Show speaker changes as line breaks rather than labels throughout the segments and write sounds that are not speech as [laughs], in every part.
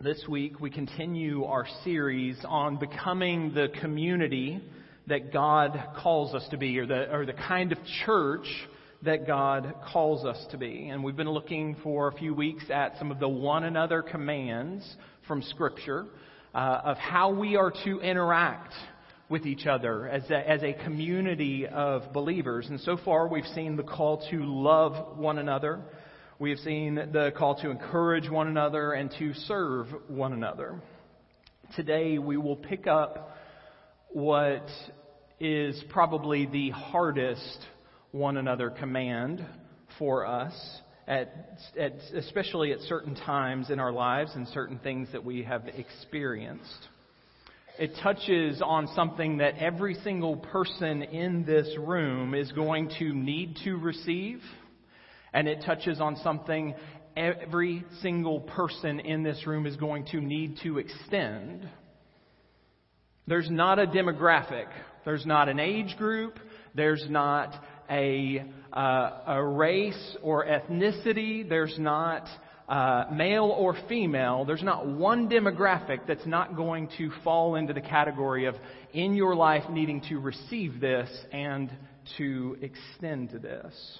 This week we continue our series on becoming the community that God calls us to be, or the, or the kind of church that God calls us to be. And we've been looking for a few weeks at some of the one another commands from Scripture uh, of how we are to interact with each other as a, as a community of believers. And so far we've seen the call to love one another. We have seen the call to encourage one another and to serve one another. Today we will pick up what is probably the hardest one another command for us, at, at, especially at certain times in our lives and certain things that we have experienced. It touches on something that every single person in this room is going to need to receive and it touches on something every single person in this room is going to need to extend. There's not a demographic. There's not an age group. There's not a, uh, a race or ethnicity. There's not uh, male or female. There's not one demographic that's not going to fall into the category of in your life needing to receive this and to extend to this.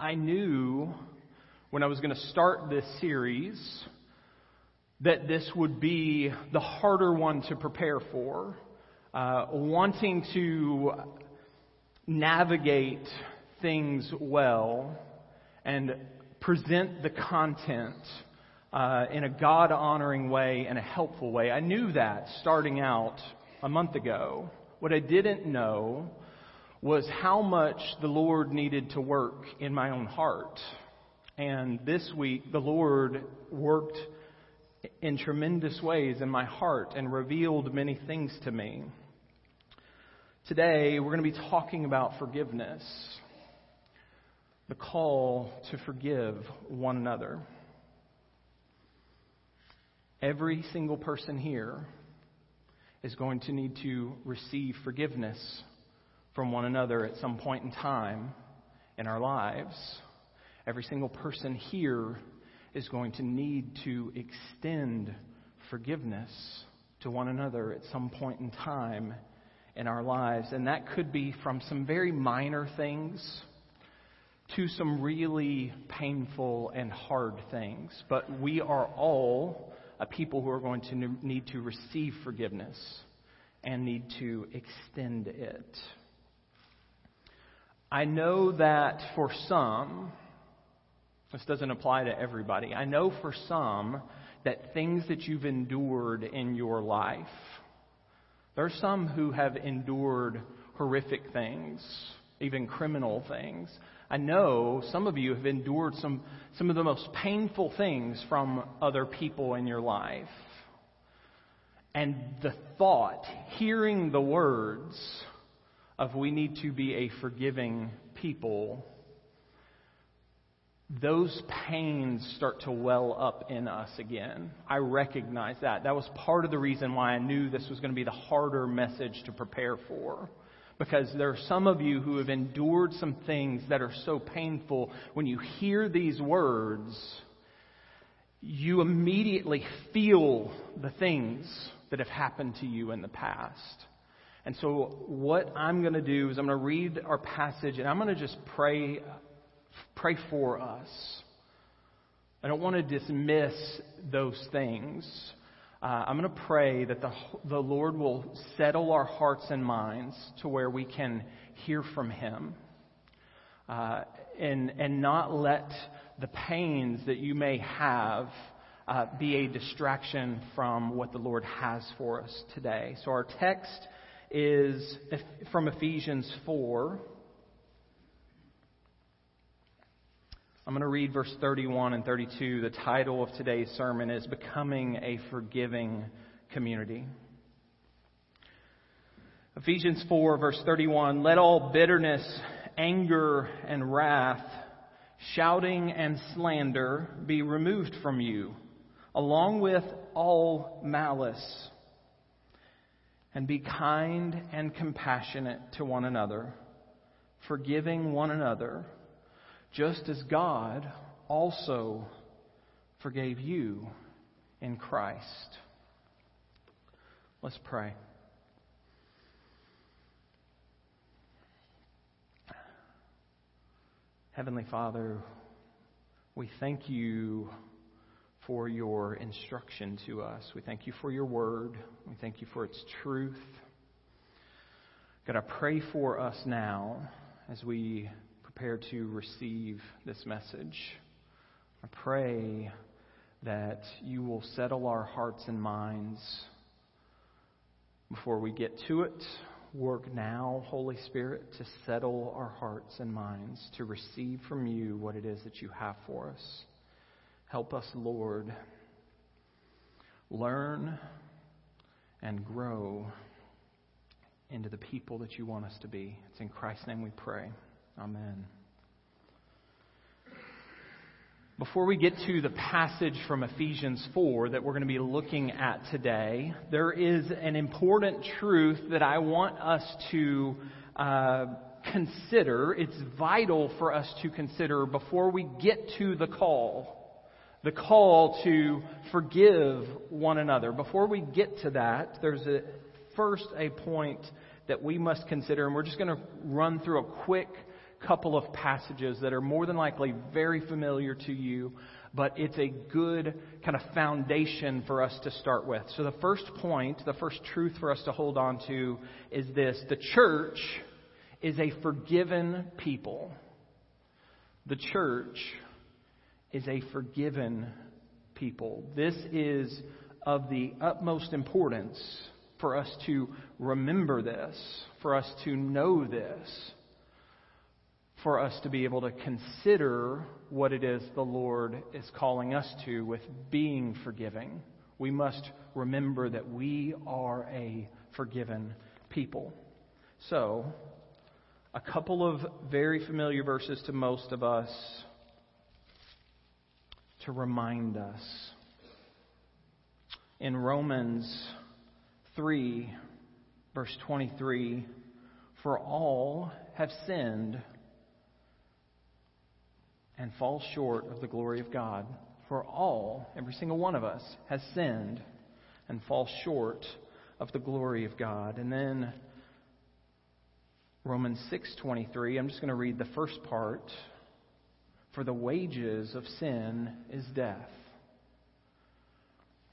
I knew when I was going to start this series that this would be the harder one to prepare for. Uh, wanting to navigate things well and present the content uh, in a God honoring way and a helpful way. I knew that starting out a month ago. What I didn't know was how much the Lord needed to work in my own heart. And this week, the Lord worked in tremendous ways in my heart and revealed many things to me. Today, we're going to be talking about forgiveness, the call to forgive one another. Every single person here is going to need to receive forgiveness from one another at some point in time in our lives. Every single person here is going to need to extend forgiveness to one another at some point in time in our lives. And that could be from some very minor things to some really painful and hard things. But we are all a people who are going to need to receive forgiveness and need to extend it. I know that for some, this doesn't apply to everybody. I know for some that things that you've endured in your life, there are some who have endured horrific things, even criminal things. I know some of you have endured some, some of the most painful things from other people in your life. And the thought, hearing the words, of we need to be a forgiving people, those pains start to well up in us again. I recognize that. That was part of the reason why I knew this was going to be the harder message to prepare for. Because there are some of you who have endured some things that are so painful. When you hear these words, you immediately feel the things that have happened to you in the past. And so, what I'm going to do is I'm going to read our passage and I'm going to just pray, pray for us. I don't want to dismiss those things. Uh, I'm going to pray that the, the Lord will settle our hearts and minds to where we can hear from Him uh, and, and not let the pains that you may have uh, be a distraction from what the Lord has for us today. So, our text is from Ephesians 4. I'm going to read verse 31 and 32. The title of today's sermon is Becoming a Forgiving Community. Ephesians 4, verse 31 Let all bitterness, anger, and wrath, shouting, and slander be removed from you, along with all malice and be kind and compassionate to one another, forgiving one another, just as God also forgave you in Christ. Let's pray. Heavenly Father, we thank you for your instruction to us. We thank you for your word. We thank you for its truth. God, I pray for us now as we prepare to receive this message. I pray that you will settle our hearts and minds before we get to it. Work now, Holy Spirit, to settle our hearts and minds, to receive from you what it is that you have for us. Help us, Lord, learn and grow into the people that you want us to be. It's in Christ's name we pray. Amen. Before we get to the passage from Ephesians 4 that we're going to be looking at today, there is an important truth that I want us to uh, consider. It's vital for us to consider before we get to the call. The call to forgive one another. Before we get to that, there's a, first a point that we must consider, and we're just going to run through a quick couple of passages that are more than likely very familiar to you, but it's a good kind of foundation for us to start with. So, the first point, the first truth for us to hold on to is this the church is a forgiven people. The church is a forgiven people. This is of the utmost importance for us to remember this, for us to know this for us to be able to consider what it is the Lord is calling us to with being forgiving. We must remember that we are a forgiven people. So, a couple of very familiar verses to most of us to remind us. In Romans 3, verse 23, for all have sinned and fall short of the glory of God. For all, every single one of us, has sinned and fall short of the glory of God. And then Romans 6:23, I'm just going to read the first part. For the wages of sin is death.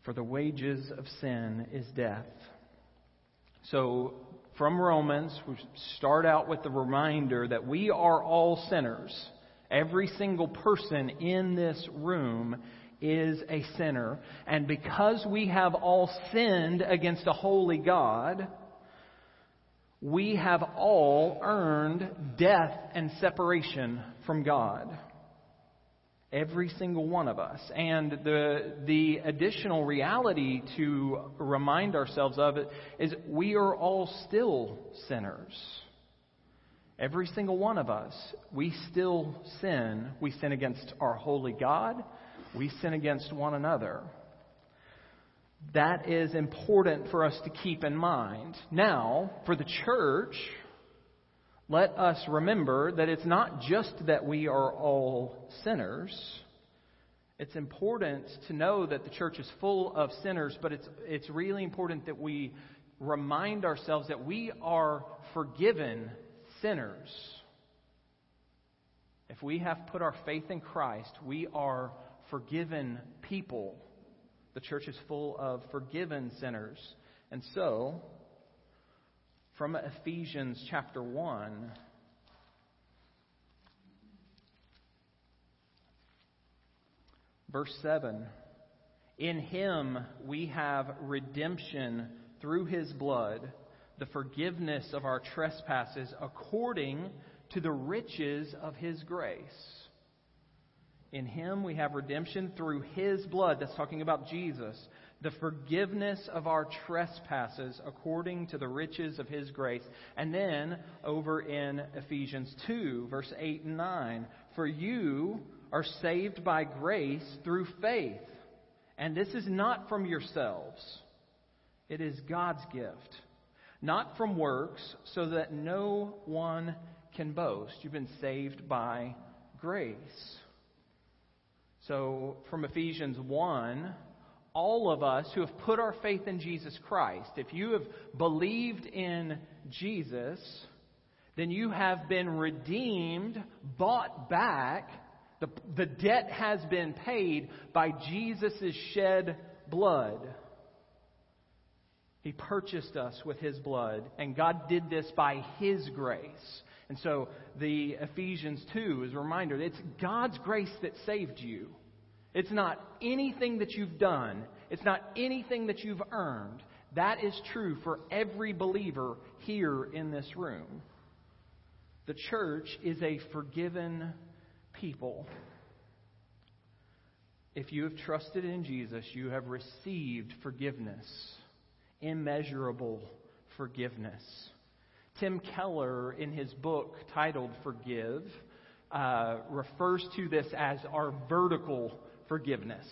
For the wages of sin is death. So, from Romans, we start out with the reminder that we are all sinners. Every single person in this room is a sinner. And because we have all sinned against a holy God, we have all earned death and separation from God. Every single one of us. And the, the additional reality to remind ourselves of it is we are all still sinners. Every single one of us, we still sin. We sin against our holy God. We sin against one another. That is important for us to keep in mind. Now, for the church, let us remember that it's not just that we are all sinners. It's important to know that the church is full of sinners, but it's, it's really important that we remind ourselves that we are forgiven sinners. If we have put our faith in Christ, we are forgiven people. The church is full of forgiven sinners. And so, from Ephesians chapter 1, verse 7 In him we have redemption through his blood the forgiveness of our trespasses according to the riches of his grace. In him we have redemption through his blood. That's talking about Jesus. The forgiveness of our trespasses according to the riches of his grace. And then over in Ephesians 2, verse 8 and 9. For you are saved by grace through faith. And this is not from yourselves, it is God's gift not from works, so that no one can boast. You've been saved by grace. So, from Ephesians 1, all of us who have put our faith in Jesus Christ, if you have believed in Jesus, then you have been redeemed, bought back. The, the debt has been paid by Jesus' shed blood. He purchased us with His blood, and God did this by His grace. And so the Ephesians 2 is a reminder it's God's grace that saved you. It's not anything that you've done. It's not anything that you've earned. That is true for every believer here in this room. The church is a forgiven people. If you have trusted in Jesus, you have received forgiveness, immeasurable forgiveness. Tim Keller, in his book titled Forgive, uh, refers to this as our vertical forgiveness.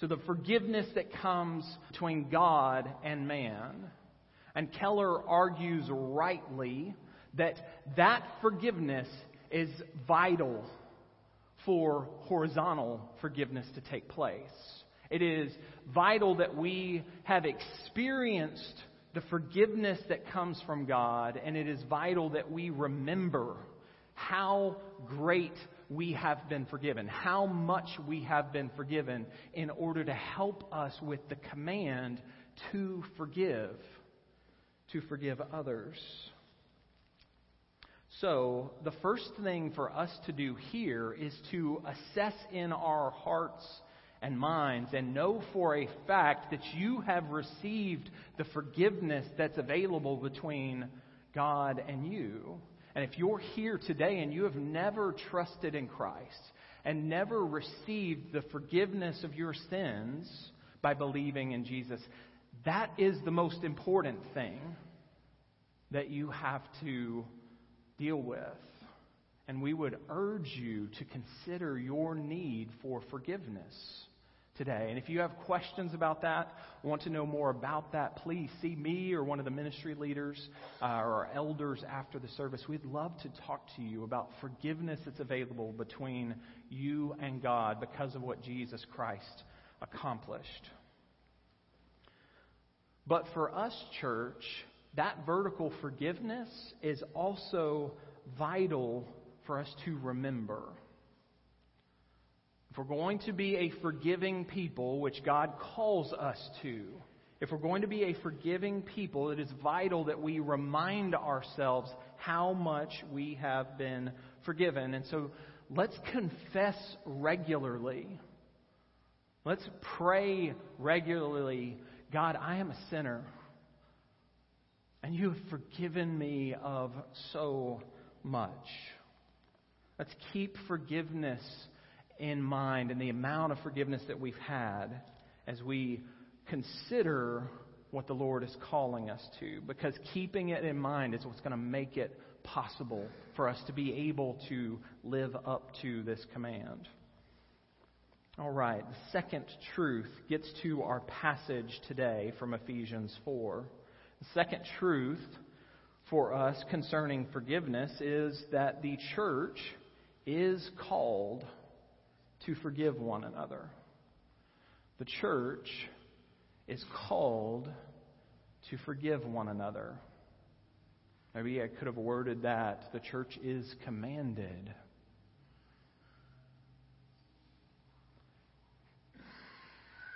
So the forgiveness that comes between God and man. And Keller argues rightly that that forgiveness is vital for horizontal forgiveness to take place. It is vital that we have experienced the forgiveness that comes from God, and it is vital that we remember how great we have been forgiven, how much we have been forgiven, in order to help us with the command to forgive, to forgive others. So, the first thing for us to do here is to assess in our hearts and minds and know for a fact that you have received the forgiveness that's available between God and you. And if you're here today and you have never trusted in Christ and never received the forgiveness of your sins by believing in Jesus, that is the most important thing that you have to deal with. And we would urge you to consider your need for forgiveness today. And if you have questions about that, want to know more about that, please see me or one of the ministry leaders uh, or elders after the service. We'd love to talk to you about forgiveness that's available between you and God because of what Jesus Christ accomplished. But for us, church, that vertical forgiveness is also vital for us to remember. We're going to be a forgiving people, which God calls us to, if we're going to be a forgiving people, it is vital that we remind ourselves how much we have been forgiven. And so let's confess regularly. Let's pray regularly God, I am a sinner. And you have forgiven me of so much. Let's keep forgiveness in mind and the amount of forgiveness that we've had as we consider what the Lord is calling us to. Because keeping it in mind is what's going to make it possible for us to be able to live up to this command. All right, the second truth gets to our passage today from Ephesians 4. The second truth for us concerning forgiveness is that the church is called to forgive one another. The church is called to forgive one another. Maybe I could have worded that the church is commanded.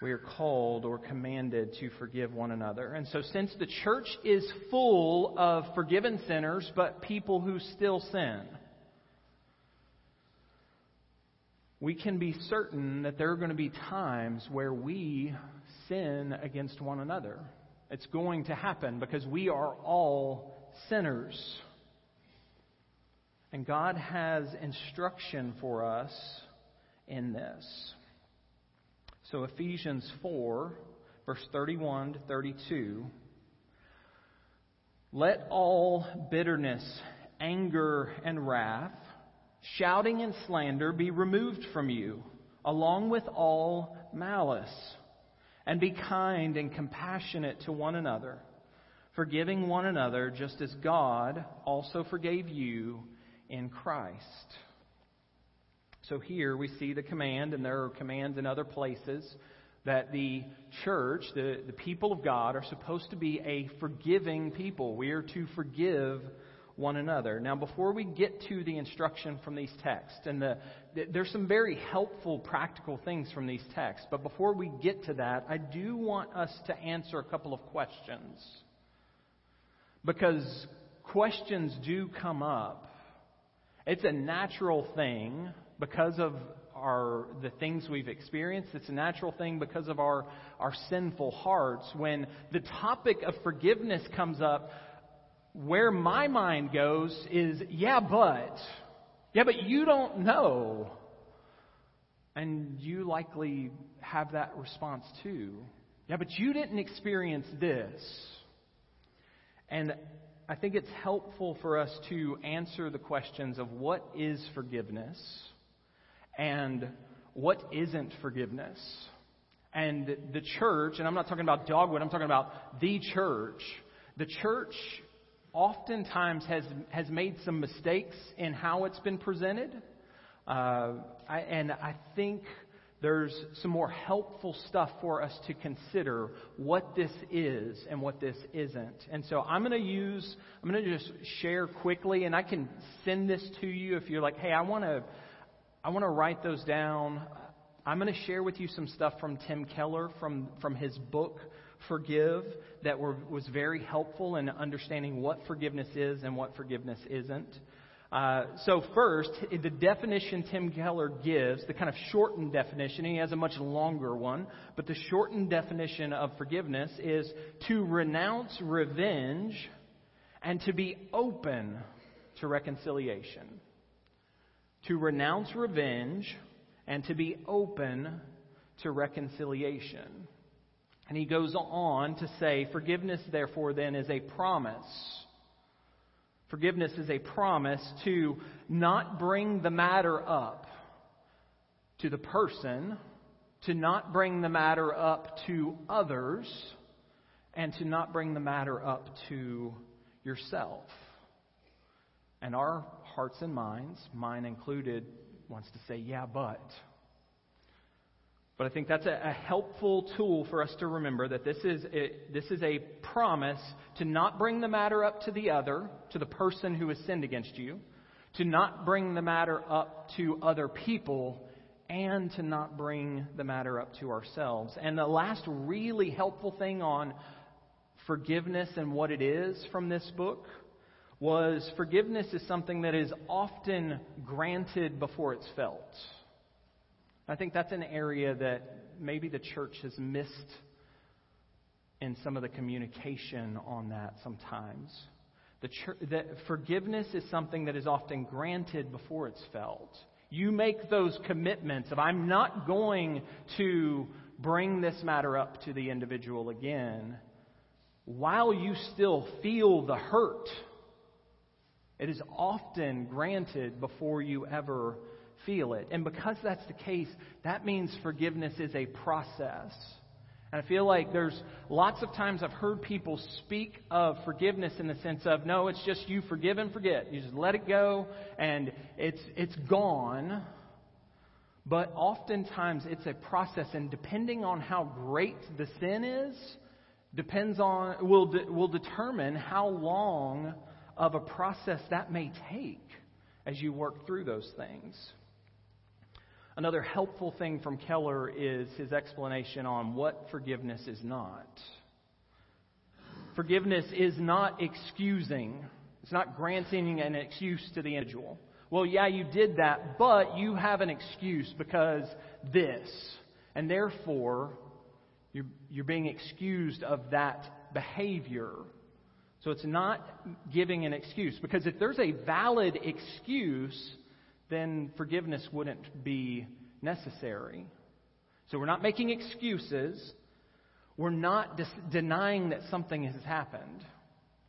We are called or commanded to forgive one another. And so, since the church is full of forgiven sinners, but people who still sin, we can be certain that there are going to be times where we sin against one another. It's going to happen because we are all sinners. And God has instruction for us in this. So, Ephesians 4, verse 31 to 32. Let all bitterness, anger, and wrath shouting and slander be removed from you, along with all malice. And be kind and compassionate to one another, forgiving one another, just as God also forgave you in Christ. So here we see the command, and there are commands in other places, that the church, the, the people of God, are supposed to be a forgiving people. We are to forgive one another. Now, before we get to the instruction from these texts, and the, there's some very helpful practical things from these texts, but before we get to that, I do want us to answer a couple of questions. Because questions do come up. It's a natural thing because of our the things we've experienced. It's a natural thing because of our, our sinful hearts. When the topic of forgiveness comes up, where my mind goes is, yeah, but. Yeah, but you don't know. And you likely have that response too. Yeah, but you didn't experience this. And I think it's helpful for us to answer the questions of what is forgiveness and what isn't forgiveness. And the church, and I'm not talking about Dogwood, I'm talking about the church. The church oftentimes has, has made some mistakes in how it's been presented. Uh, I, and I think there's some more helpful stuff for us to consider what this is and what this isn't. And so I'm going to use, I'm going to just share quickly, and I can send this to you if you're like, hey, I want to, I want to write those down. I'm going to share with you some stuff from Tim Keller from, from his book, Forgive, that were, was very helpful in understanding what forgiveness is and what forgiveness isn't. Uh, so, first, the definition Tim Keller gives, the kind of shortened definition, he has a much longer one, but the shortened definition of forgiveness is to renounce revenge and to be open to reconciliation. To renounce revenge and to be open to reconciliation. And he goes on to say, Forgiveness, therefore, then, is a promise Forgiveness is a promise to not bring the matter up to the person, to not bring the matter up to others, and to not bring the matter up to yourself. And our hearts and minds, mine included, wants to say, yeah, but. But I think that's a, a, helpful tool for us to remember that this is, a, this is a promise to not bring the matter up to the other, to the person who has sinned against you, to not bring the matter up to other people, and to not bring the matter up to ourselves. And the last really helpful thing on forgiveness and what it is from this book was forgiveness is something that is often granted before it's felt. I think that's an area that maybe the church has missed in some of the communication on that sometimes. The church, forgiveness is something that is often granted before it's felt. You make those commitments of, I'm not going to bring this matter up to the individual again, while you still feel the hurt. It is often granted before you ever feel it. And because that's the case, that means forgiveness is a process. And I feel like there's lots of times I've heard people speak of forgiveness in the sense of, no, it's just you forgive and forget. You just let it go and it's, it's gone. But oftentimes it's a process, and depending on how great the sin is, depends on, will, de, will determine how long of a process that may take as you work through those things. Another helpful thing from Keller is his explanation on what forgiveness is not. Forgiveness is not excusing, it's not granting an excuse to the individual. Well, yeah, you did that, but you have an excuse because this. And therefore, you're, you're being excused of that behavior. So it's not giving an excuse. Because if there's a valid excuse, then forgiveness wouldn't be necessary. So we're not making excuses. We're not dis- denying that something has happened.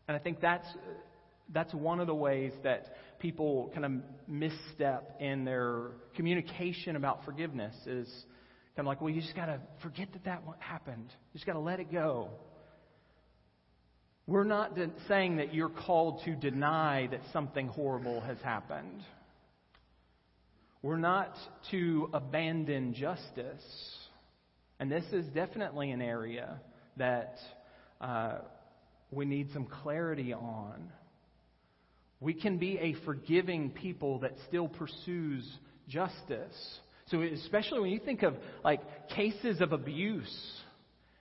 And I think that's, that's one of the ways that people kind of misstep in their communication about forgiveness is kind of like, well, you just got to forget that that happened. You just got to let it go. We're not de- saying that you're called to deny that something horrible has happened. We're not to abandon justice. And this is definitely an area that uh, we need some clarity on. We can be a forgiving people that still pursues justice. So, especially when you think of like cases of abuse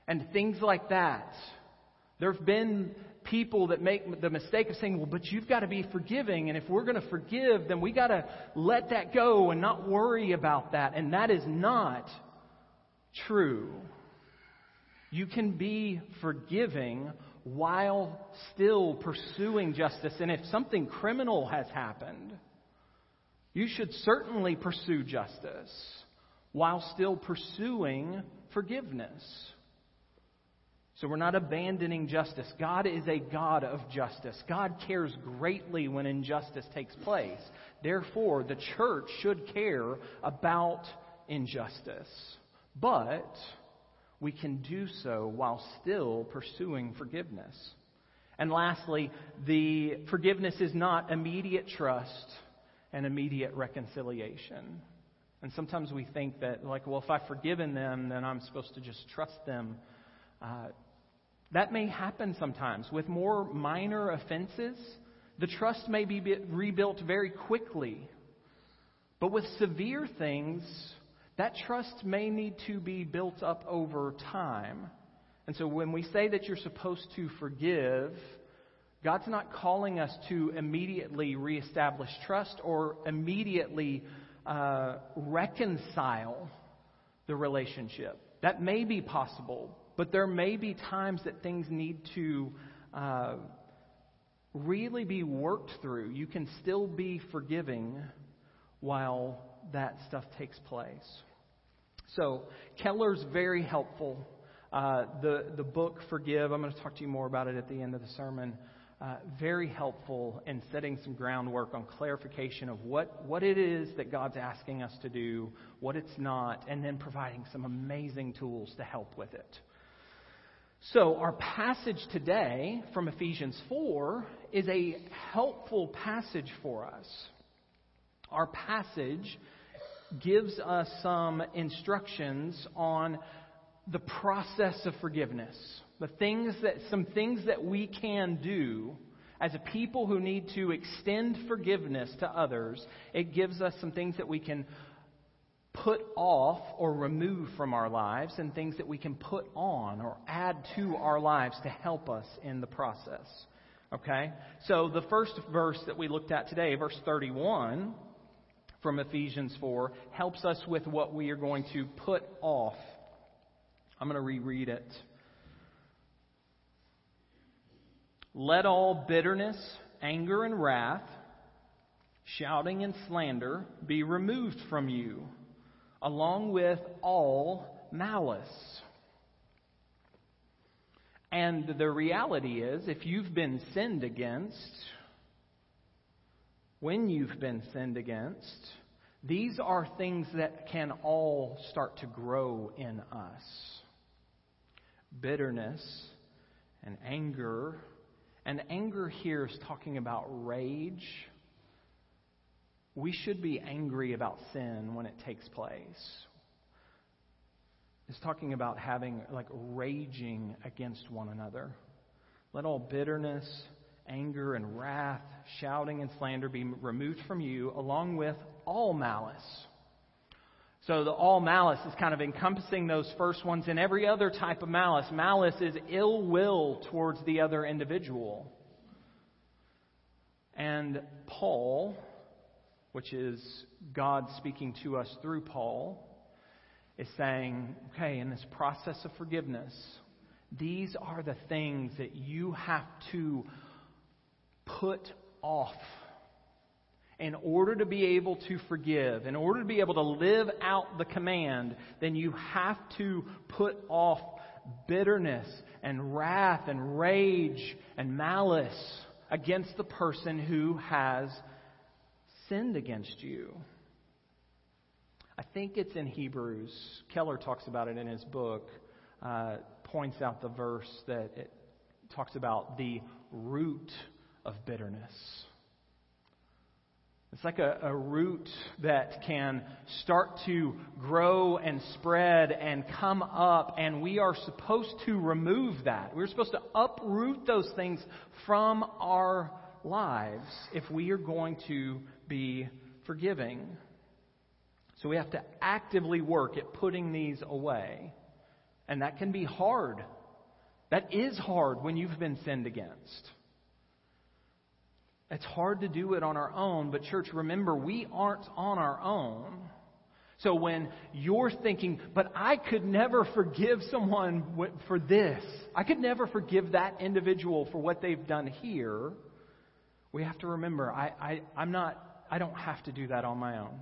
and things like that, there have been people that make the mistake of saying, well, but you've got to be forgiving, and if we're going to forgive, then we got to let that go and not worry about that. And that is not true. You can be forgiving while still pursuing justice. And if something criminal has happened, you should certainly pursue justice while still pursuing forgiveness. So we're not abandoning justice. God is a God of justice. God cares greatly when injustice takes place. Therefore, the church should care about injustice. But we can do so while still pursuing forgiveness. And lastly, the forgiveness is not immediate trust and immediate reconciliation. And sometimes we think that, like, well, if I've forgiven them, then I'm supposed to just trust them. Uh, that may happen sometimes. With more minor offenses, the trust may be rebuilt very quickly. But with severe things, that trust may need to be built up over time. And so when we say that you're supposed to forgive, God's not calling us to immediately reestablish trust or immediately uh, reconcile the relationship. That may be possible, but there may be times that things need to uh, really be worked through. You can still be forgiving while that stuff takes place. So, Keller's very helpful. Uh, the, the book Forgive, I'm going to talk to you more about it at the end of the sermon. Uh, very helpful in setting some groundwork on clarification of what, what it is that God's asking us to do, what it's not, and then providing some amazing tools to help with it. So, our passage today from Ephesians 4 is a helpful passage for us. Our passage gives us some instructions on the process of forgiveness. The things that, some things that we can do as a people who need to extend forgiveness to others. It gives us some things that we can put off or remove from our lives and things that we can put on or add to our lives to help us in the process. Okay? So the first verse that we looked at today, verse 31, from Ephesians 4 helps us with what we are going to put off. I'm going to reread it. Let all bitterness, anger, and wrath, shouting and slander be removed from you, along with all malice. And the reality is, if you've been sinned against, when you've been sinned against, these are things that can all start to grow in us. Bitterness and anger. And anger here is talking about rage. We should be angry about sin when it takes place. It's talking about having, like, raging against one another. Let all bitterness, anger and wrath, shouting and slander be removed from you, along with all malice. So the all malice is kind of encompassing those first ones and every other type of malice. Malice is ill will towards the other individual. And Paul, which is God speaking to us through Paul, is saying, okay, in this process of forgiveness, these are the things that you have to put off in order to be able to forgive, in order to be able to live out the command, then you have to put off bitterness and wrath and rage and malice against the person who has sinned against you. I think it's in Hebrews. Keller talks about it in his book, uh, points out the verse that it talks about the root of bitterness. It's like a, a, root that can start to grow and spread and come up, and we are supposed to remove that. We're supposed to uproot those things from our lives if we are going to be forgiving. So we have to actively work at putting these away. And that can be hard. That is hard when you've been sinned against. It's hard to do it on our own, but church, remember, we aren't on our own. So when you're thinking, but I could never forgive someone for this, I could never forgive that individual for what they've done here, we have to remember, I, I, I'm not, I don't have to do that on my own.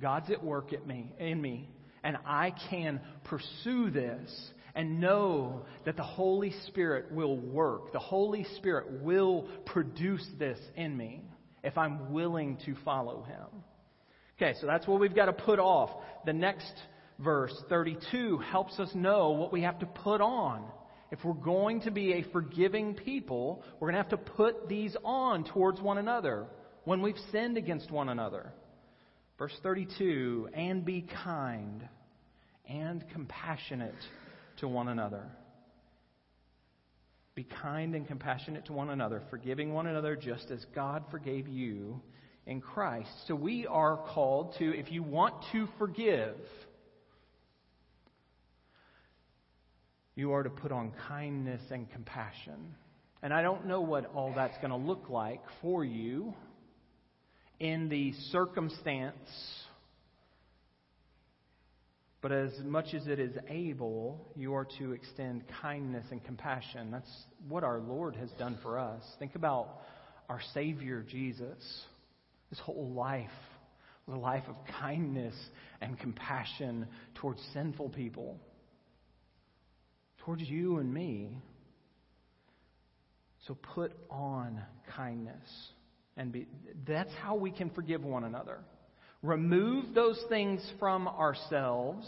God's at work at me, in me, and I can pursue this and know that the Holy Spirit will work. The Holy Spirit will produce this in me if I'm willing to follow Him. Okay, so that's what we've got to put off. The next verse, 32, helps us know what we have to put on. If we're going to be a forgiving people, we're going to have to put these on towards one another when we've sinned against one another. Verse 32 and be kind and compassionate to one another. Be kind and compassionate to one another, forgiving one another just as God forgave you in Christ. So we are called to, if you want to forgive, you are to put on kindness and compassion. And I don't know what all that's going to look like for you in the circumstance but as much as it is able, you are to extend kindness and compassion. That's what our Lord has done for us. Think about our Savior, Jesus. His whole life was a life of kindness and compassion towards sinful people, towards you and me. So put on kindness. And be, that's how we can forgive one another remove those things from ourselves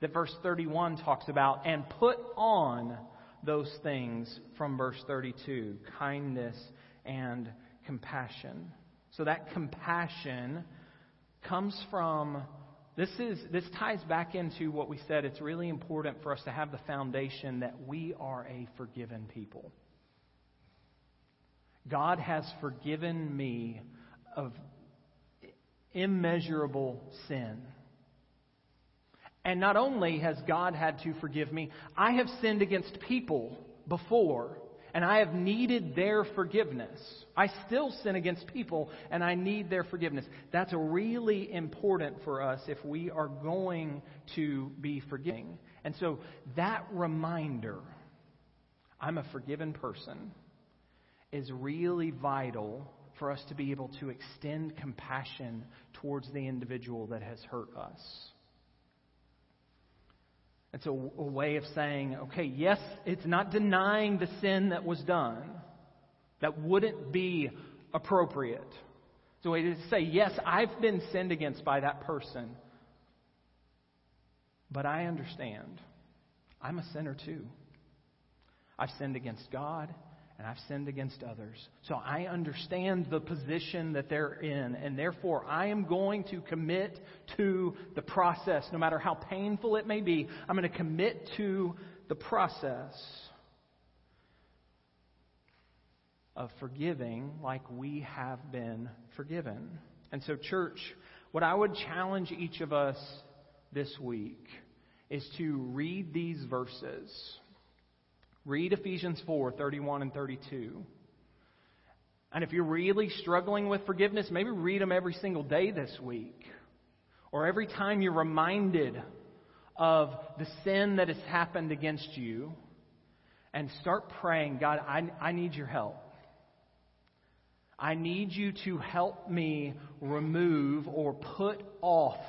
that verse 31 talks about and put on those things from verse 32 kindness and compassion. So that compassion comes from this is this ties back into what we said it's really important for us to have the foundation that we are a forgiven people. God has forgiven me of immeasurable sin. And not only has God had to forgive me, I have sinned against people before, and I have needed their forgiveness. I still sin against people, and I need their forgiveness. That's really important for us if we are going to be forgiving. And so that reminder, I'm a forgiven person, is really vital for us to be able to extend compassion towards the individual that has hurt us. It's a, a, way of saying, okay, yes, it's not denying the sin that was done. That wouldn't be appropriate. It's a way to say, yes, I've been sinned against by that person. But I understand. I'm a sinner too. I've sinned against God and I've sinned against others. So I understand the position that they're in, and therefore I am going to commit to the process, no matter how painful it may be. I'm going to commit to the process of forgiving like we have been forgiven. And so, church, what I would challenge each of us this week is to read these verses Read Ephesians 4 31 and 32. And if you're really struggling with forgiveness, maybe read them every single day this week. Or every time you're reminded of the sin that has happened against you. And start praying, God, I, I need your help. I need you to help me remove or put off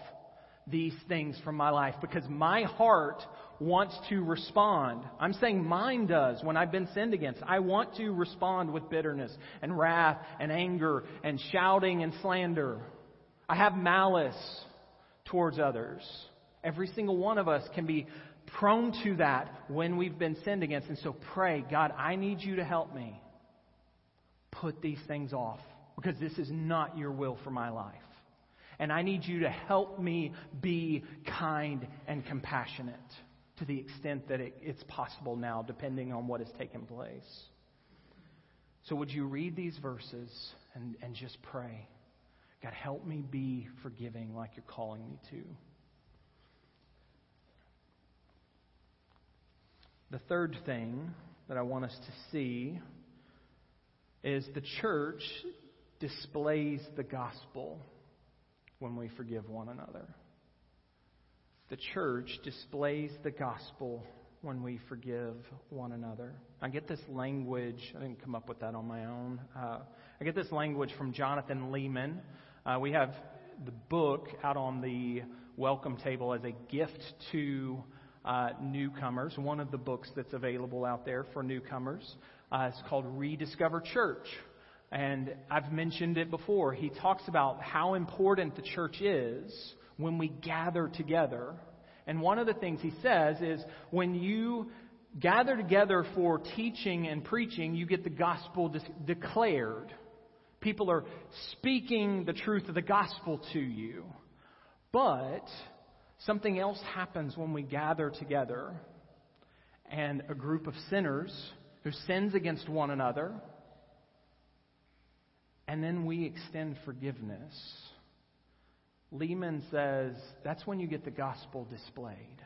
these things from my life because my heart wants to respond. I'm saying mine does when I've been sinned against. I want to respond with bitterness and wrath and anger and shouting and slander. I have malice towards others. Every single one of us can be prone to that when we've been sinned against. And so pray, God, I need you to help me put these things off because this is not your will for my life. And I need you to help me be kind and compassionate to the extent that it, it's possible now, depending on what has taken place. So, would you read these verses and, and just pray? God, help me be forgiving like you're calling me to. The third thing that I want us to see is the church displays the gospel when we forgive one another. The church displays the gospel when we forgive one another. I get this language, I didn't come up with that on my own. Uh, I get this language from Jonathan Leeman. Uh, we have the book out on the welcome table as a gift to uh, newcomers. One of the books that's available out there for newcomers. Uh, it's called Rediscover Church. And I've mentioned it before. He talks about how important the church is when we gather together. And one of the things he says is when you gather together for teaching and preaching, you get the gospel de- declared. People are speaking the truth of the gospel to you. But something else happens when we gather together and a group of sinners who sins against one another and then we extend forgiveness. Leeman says that's when you get the gospel displayed.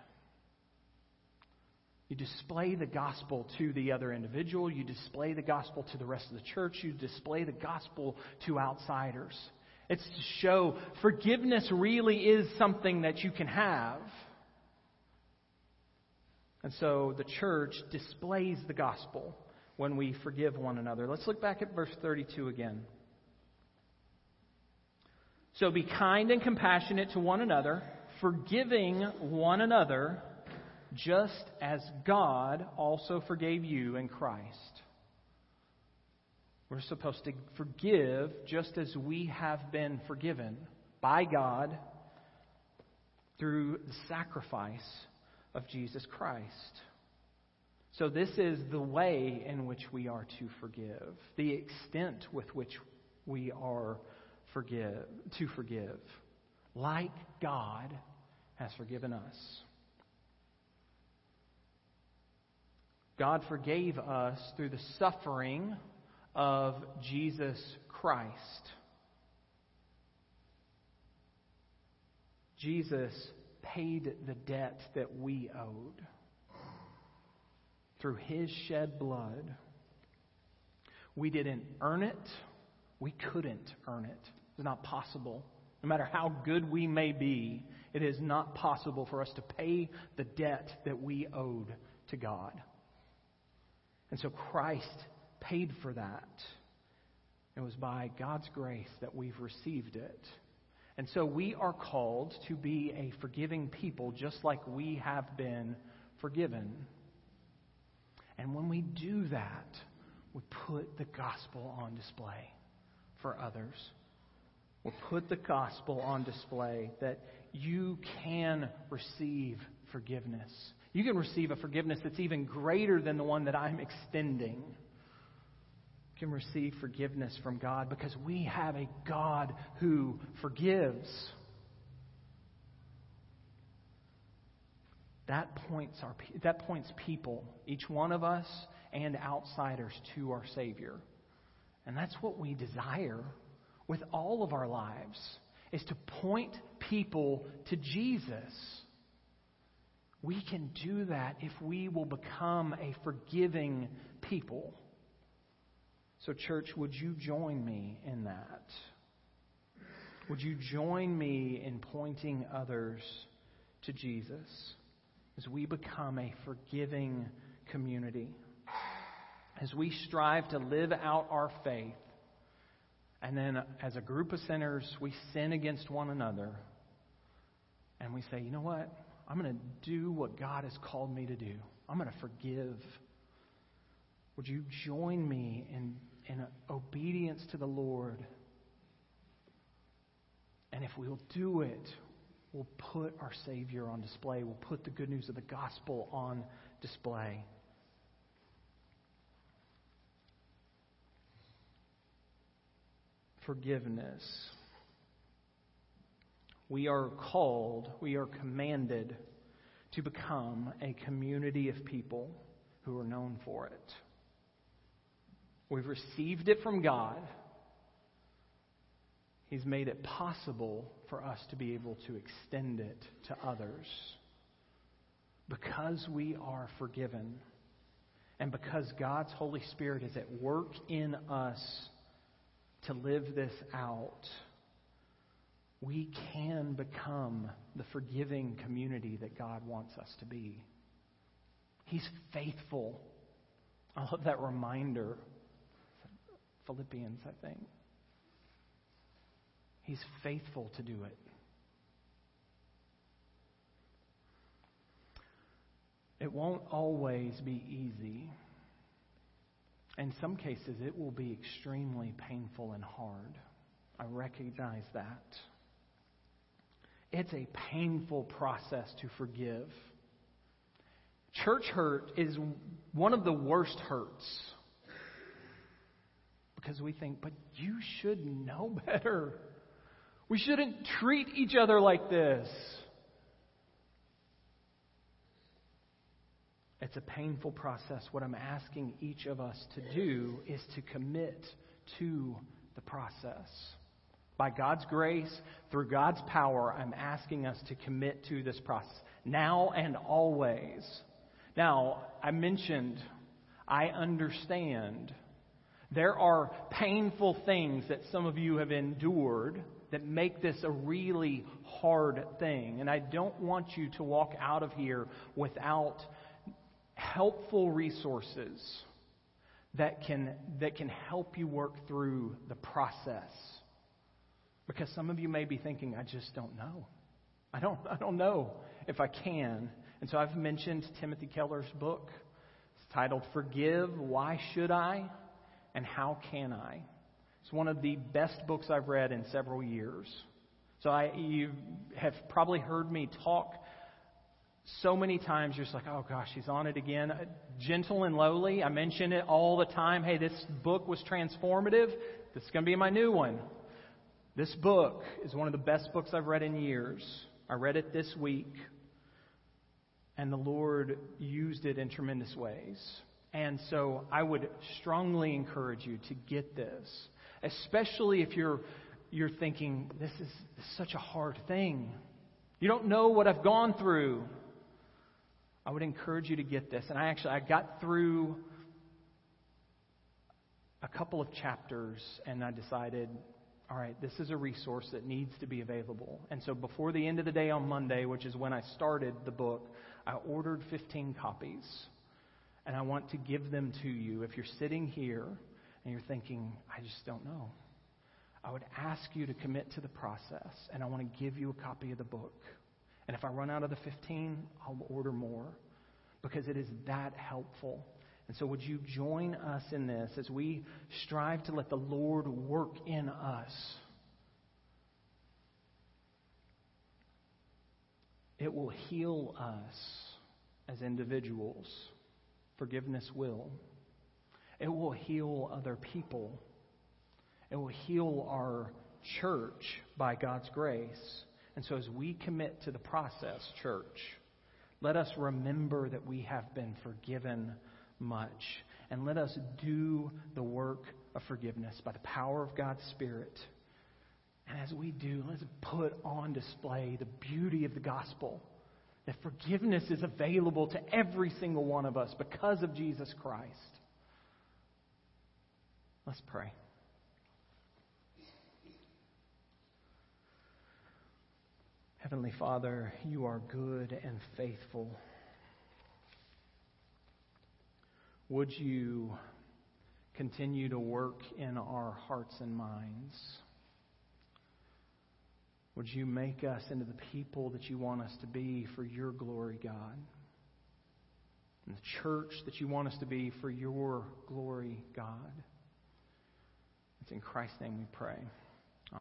You display the gospel to the other individual. You display the gospel to the rest of the church. You display the gospel to outsiders. It's to show forgiveness really is something that you can have. And so the church displays the gospel when we forgive one another. Let's look back at verse 32 again. So be kind and compassionate to one another, forgiving one another, just as God also forgave you in Christ. We're supposed to forgive just as we have been forgiven by God through the sacrifice of Jesus Christ. So, this is the way in which we are to forgive, the extent with which we are forgive, to forgive, like God has forgiven us. God forgave us through the suffering of Jesus Christ. Jesus paid the debt that we owed through his shed blood. We didn't earn it. We couldn't earn it. It's not possible. No matter how good we may be, it is not possible for us to pay the debt that we owed to God. And so Christ paid for that. It was by God's grace that we've received it. And so we are called to be a forgiving people just like we have been forgiven. And when we do that, we put the gospel on display for others will put the gospel on display that you can receive forgiveness. You can receive a forgiveness that's even greater than the one that I'm extending. You can receive forgiveness from God because we have a God who forgives. That points, our, that points people, each one of us and outsiders, to our Savior. And that's what we desire with all of our lives is to point people to Jesus. We can do that if we will become a forgiving people. So, church, would you join me in that? Would you join me in pointing others to Jesus as we become a forgiving community? As we strive to live out our faith and then, uh, as a group of sinners, we sin against one another. And we say, you know what? I'm going to do what God has called me to do. I'm going to forgive. Would you join me in, in uh, obedience to the Lord? And if we'll do it, we'll put our Savior on display. We'll put the good news of the gospel on display. Forgiveness. We are called, we are commanded to become a community of people who are known for it. We've received it from God. He's made it possible for us to be able to extend it to others. Because we are forgiven, and because God's Holy Spirit is at work in us to live this out, we can become the forgiving community that God wants us to be. He's faithful. I love that reminder. Philippians, I think. He's faithful to do it. It won't always be easy. In some cases, it will be extremely painful and hard. I recognize that. It's a painful process to forgive. Church hurt is one of the worst hurts because we think, but you should know [laughs] better. We shouldn't treat each other like this. It's a painful process. What I'm asking each of us to do is to commit to the process. By God's grace, through God's power, I'm asking us to commit to this process now and always. Now, I mentioned, I understand there are painful things that some of you have endured that make this a really hard thing. And I don't want you to walk out of here without helpful resources that can, that can help you work through the process. Because some of you may be thinking, I just don't know. I don't, I don't know if I can. And so I've mentioned Timothy Keller's book. It's titled Forgive, Why Should I? And How Can I? It's one of the best books I've read in several years. So I, you have probably heard me talk so many times. You're just like, oh gosh, he's on it again. Uh, gentle and lowly. I mention it all the time. Hey, this book was transformative. This is going to be my new one. This book is one of the best books I've read in years. I read it this week, and the Lord used it in tremendous ways. And so I would strongly encourage you to get this especially if you're, you're thinking, this is, this is such a hard thing. You don't know what I've gone through. I would encourage you to get this. And I actually I got through a couple of chapters and I decided, all right, this is a resource that needs to be available. And so before the end of the day on Monday, which is when I started the book, I ordered 15 copies. And I want to give them to you. If you're sitting here and you're thinking, I just don't know, I would ask you to commit to the process, and I want to give you a copy of the book. And if I run out of the 15, I'll order more because it is that helpful. And so, would you join us in this as we strive to let the Lord work in us? It will heal us as individuals. Forgiveness will. It will heal other people. It will heal our church by God's grace. And so, as we commit to the process, church, let us remember that we have been forgiven much. And let us do the work of forgiveness by the power of God's Spirit. And as we do, let's put on display the beauty of the gospel that forgiveness is available to every single one of us because of Jesus Christ. Let's pray. Heavenly Father, you are good and faithful. Would you continue to work in our hearts and minds? Would you make us into the people that you want us to be for your glory, God? And the church that you want us to be for your glory, God? It's in Christ's name we pray.